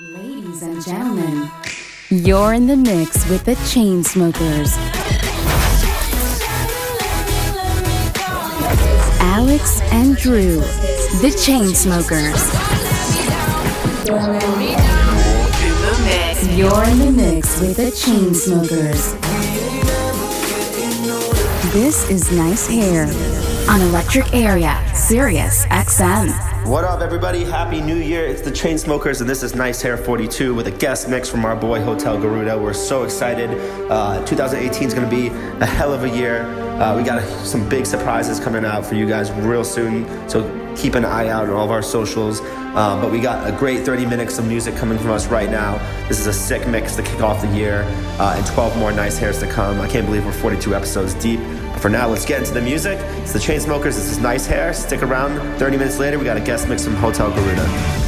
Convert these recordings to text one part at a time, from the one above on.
Ladies and gentlemen, you're in the mix with the Chainsmokers. Alex and Drew, the Chainsmokers. You're in the mix with the Chainsmokers. This is Nice Hair on Electric Area, Sirius XM. What up, everybody? Happy New Year. It's the Chainsmokers, and this is Nice Hair 42 with a guest mix from our boy Hotel Garuda. We're so excited. Uh, 2018 is going to be a hell of a year. Uh, we got some big surprises coming out for you guys real soon, so keep an eye out on all of our socials. Um, but we got a great 30 minutes of music coming from us right now. This is a sick mix to kick off the year, uh, and 12 more nice hairs to come. I can't believe we're 42 episodes deep. For now, let's get into the music. It's the Chainsmokers. This is Nice Hair. Stick around. 30 minutes later, we got a guest mix from Hotel Garuda.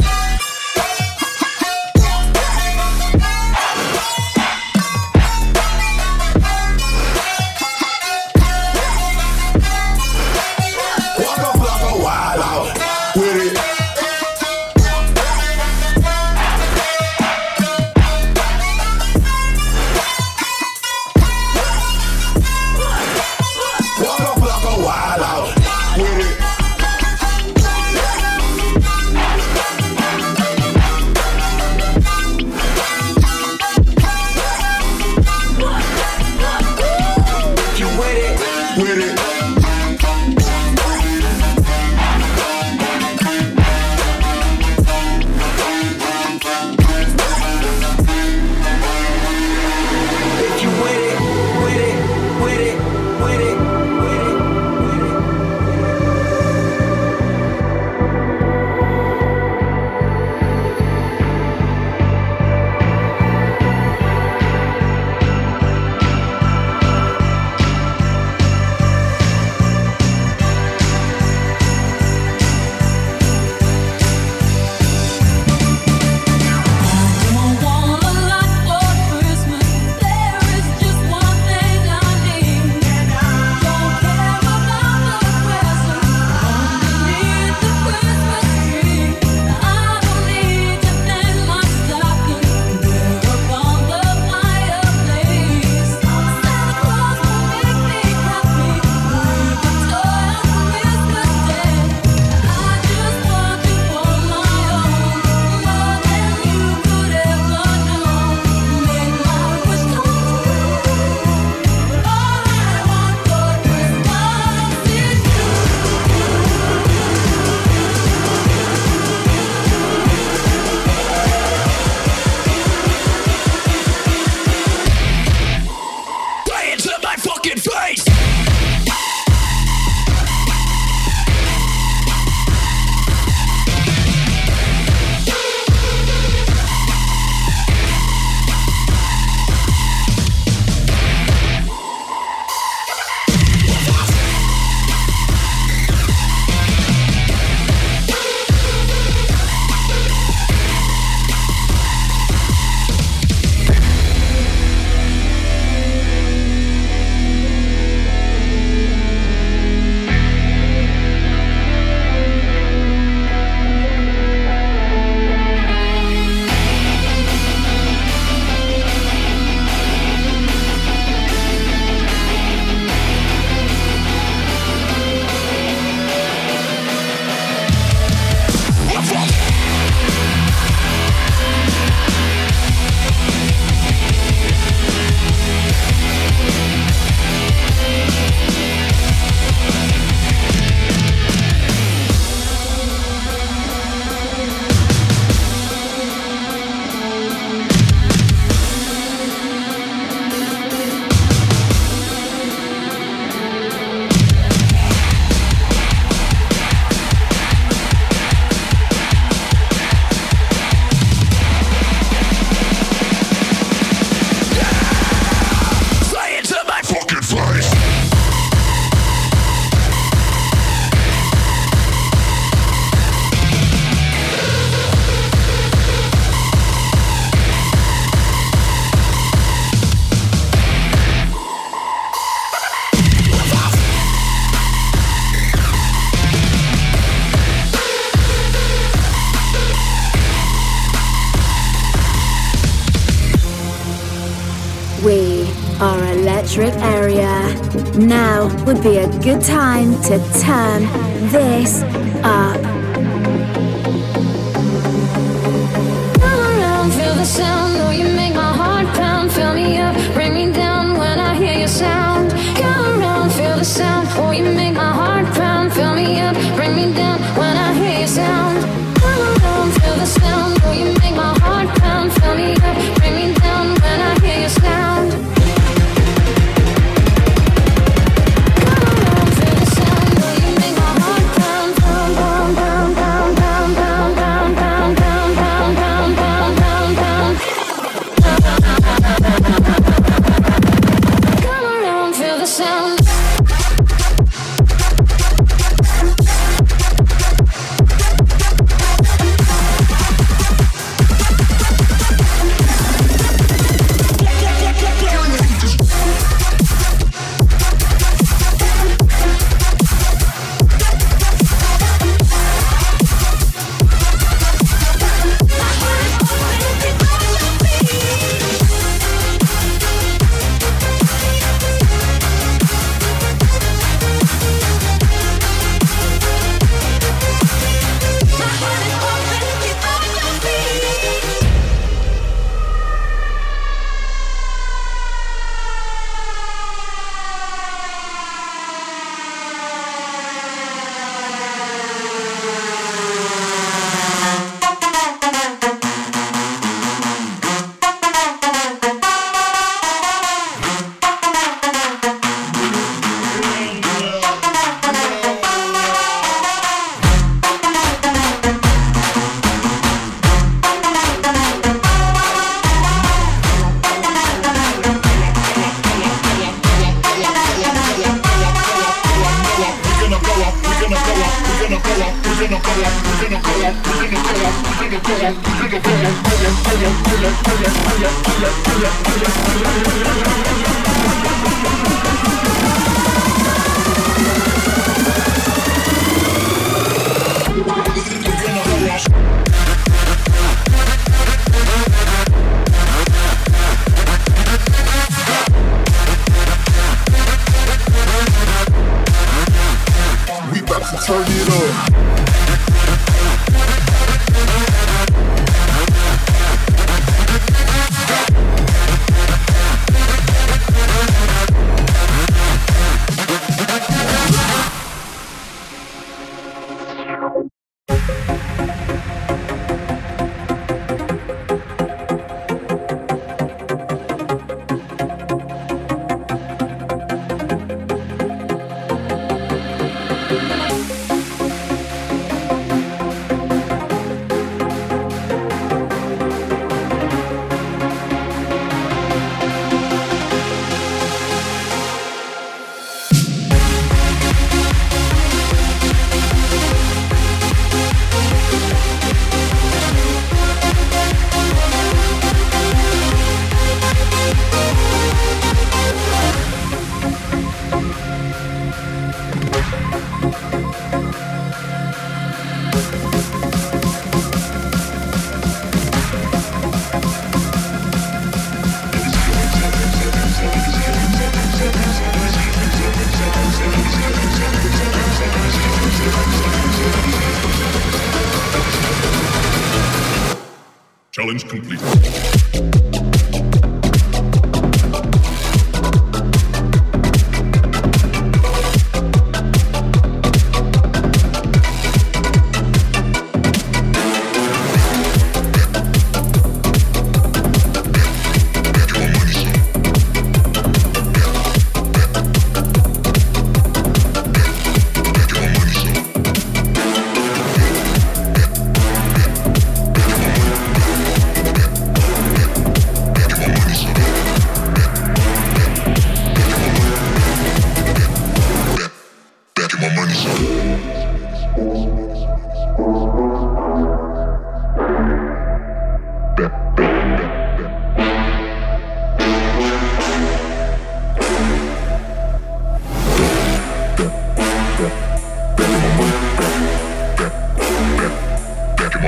good time to turn this up.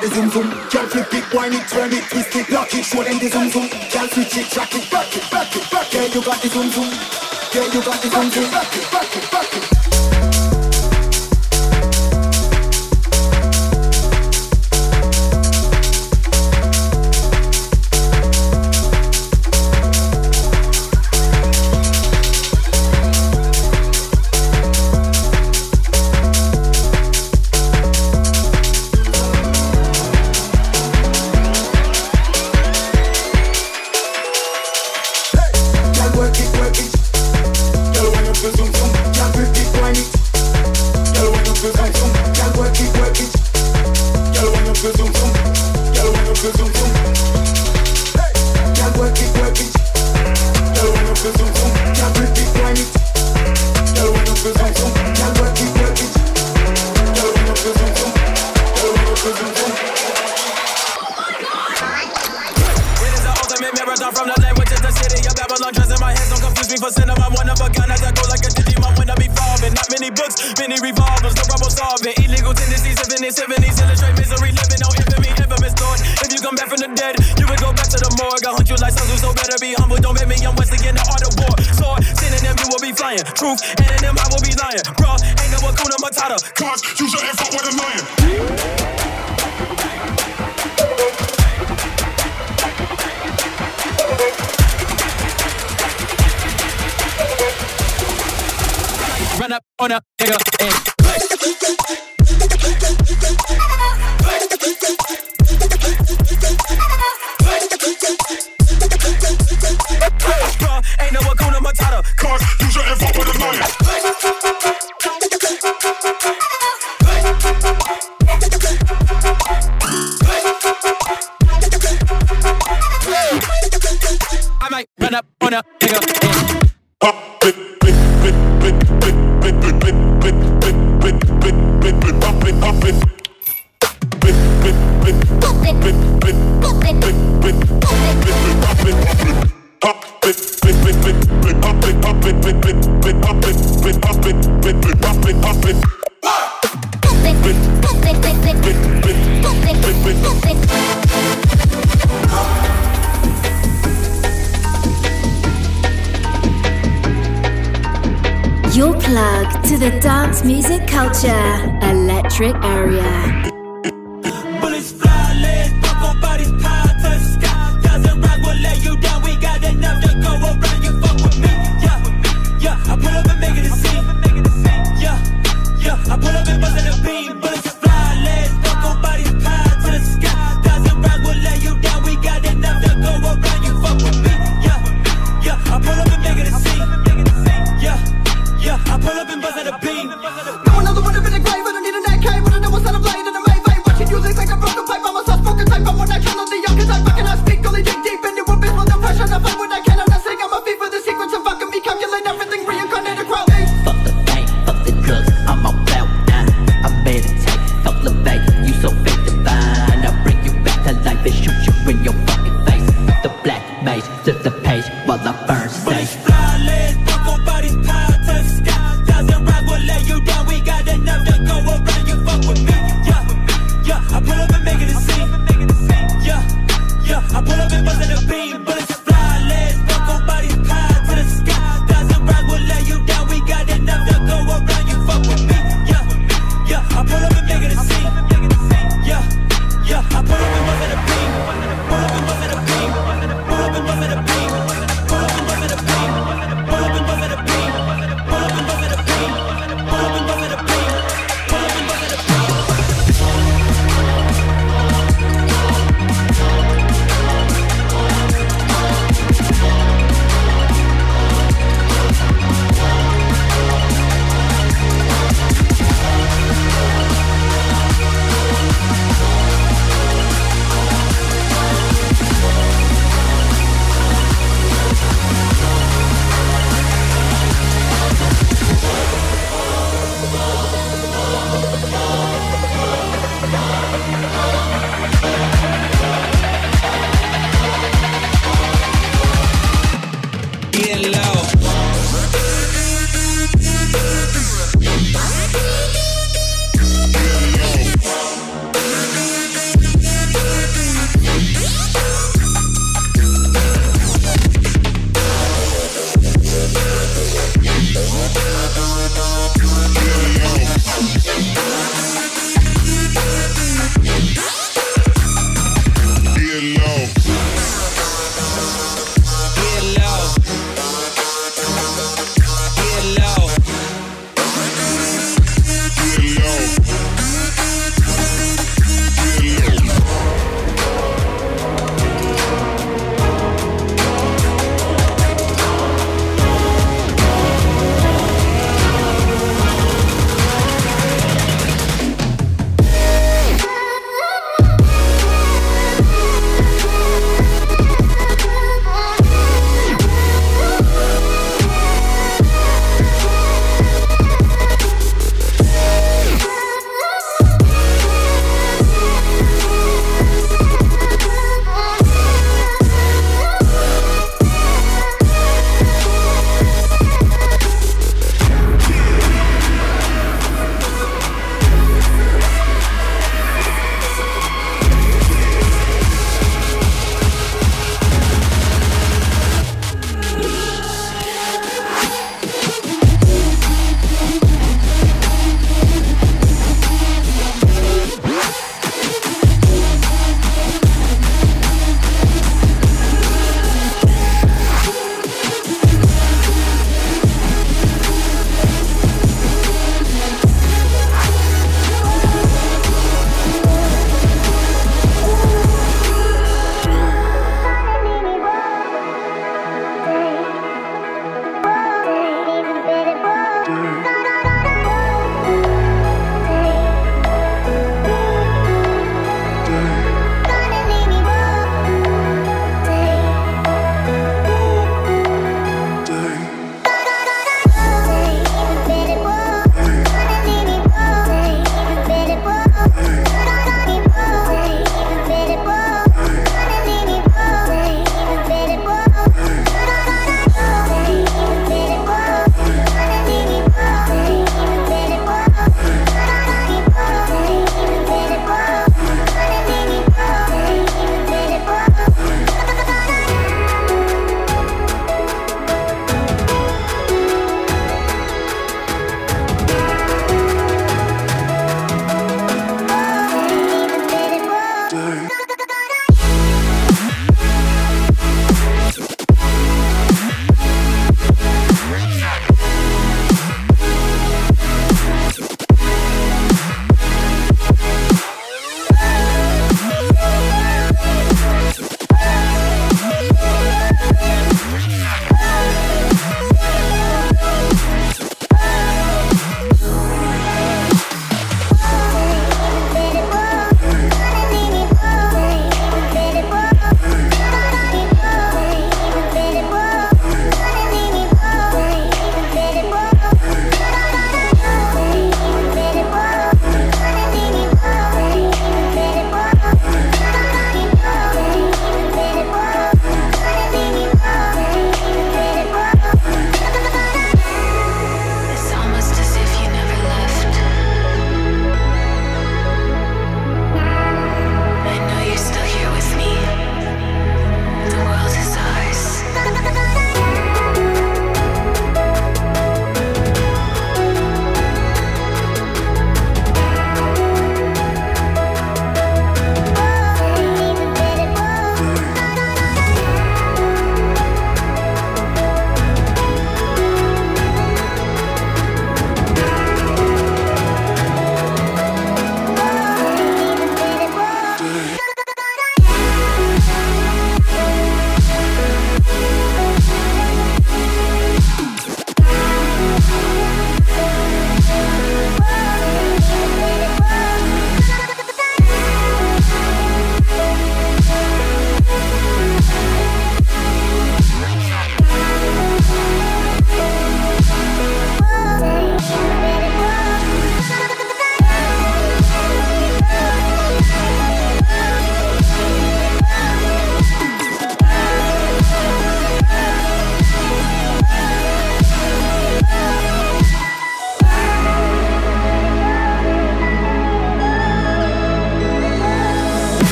The zoom zoom, girl flip it, wind it, turn it, twist it, lock it, show them the zoom zoom. Girl switch it, track it, back it, back it, back it. Girl you got the zoom zoom, girl you got the zoom zoom, back it, back it. Your plug to the dance music culture, electric area.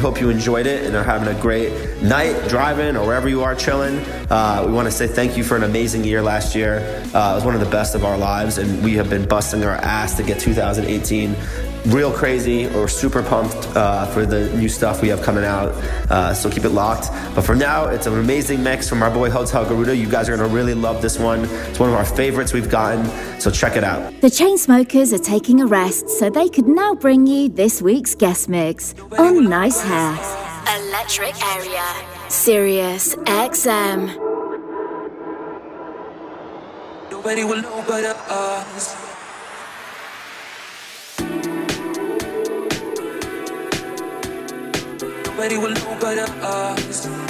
Hope you enjoyed it and are having a great night driving or wherever you are chilling. Uh, we want to say thank you for an amazing year last year. Uh, it was one of the best of our lives, and we have been busting our ass to get 2018 real crazy or super pumped uh, for the new stuff we have coming out. Uh, so keep it locked. But for now, it's an amazing mix from our boy Hotel Garuda. You guys are going to really love this one. It's one of our favorites we've gotten. So check it out. The Chainsmokers are taking a rest, so they could now bring you this week's guest mix on Nice Hair. Electric Area. Sirius XM. Nobody will know but us. Nobody will know but us.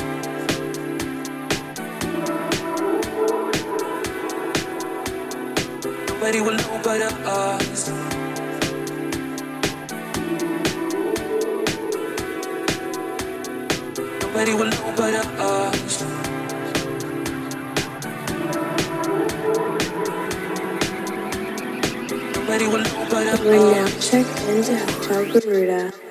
Nobody will know but us. Nobody will know but us. Nobody will know but us. We're now checked into Hotel Garuda.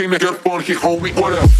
Came to get funky, homie. What up?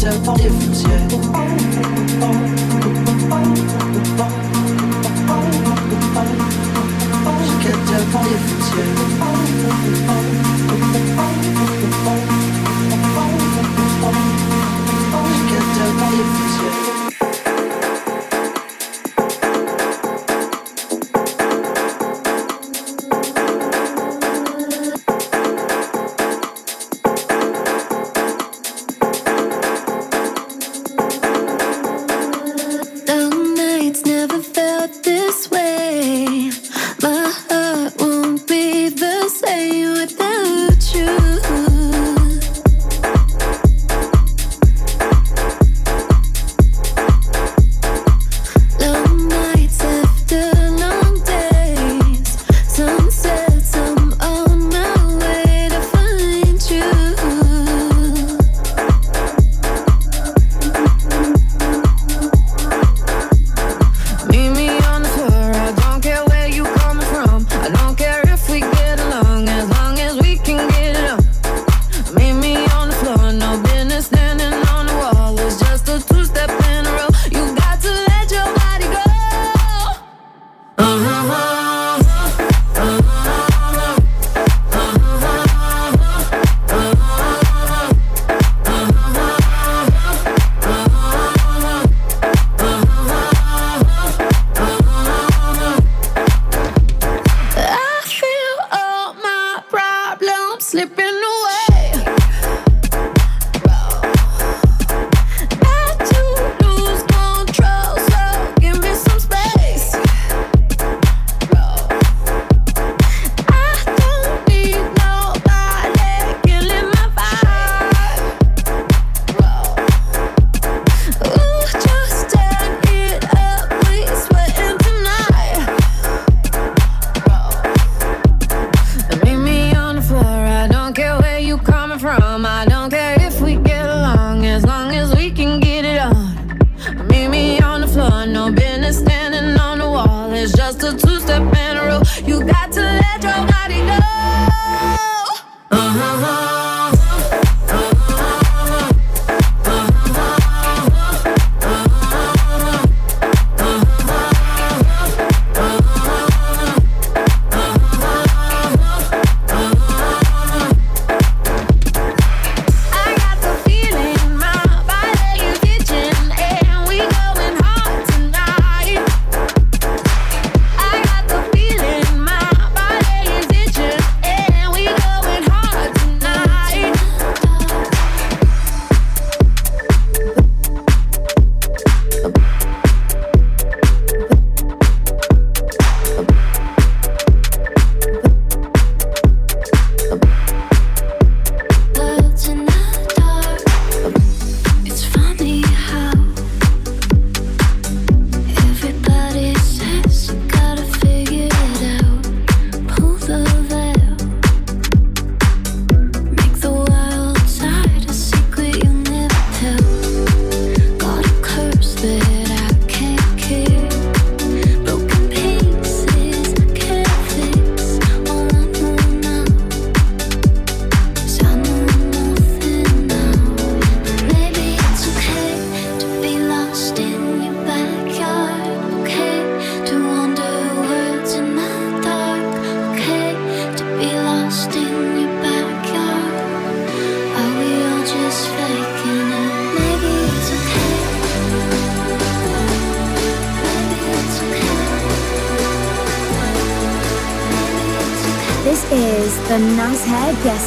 terre, temps et.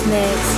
Mix.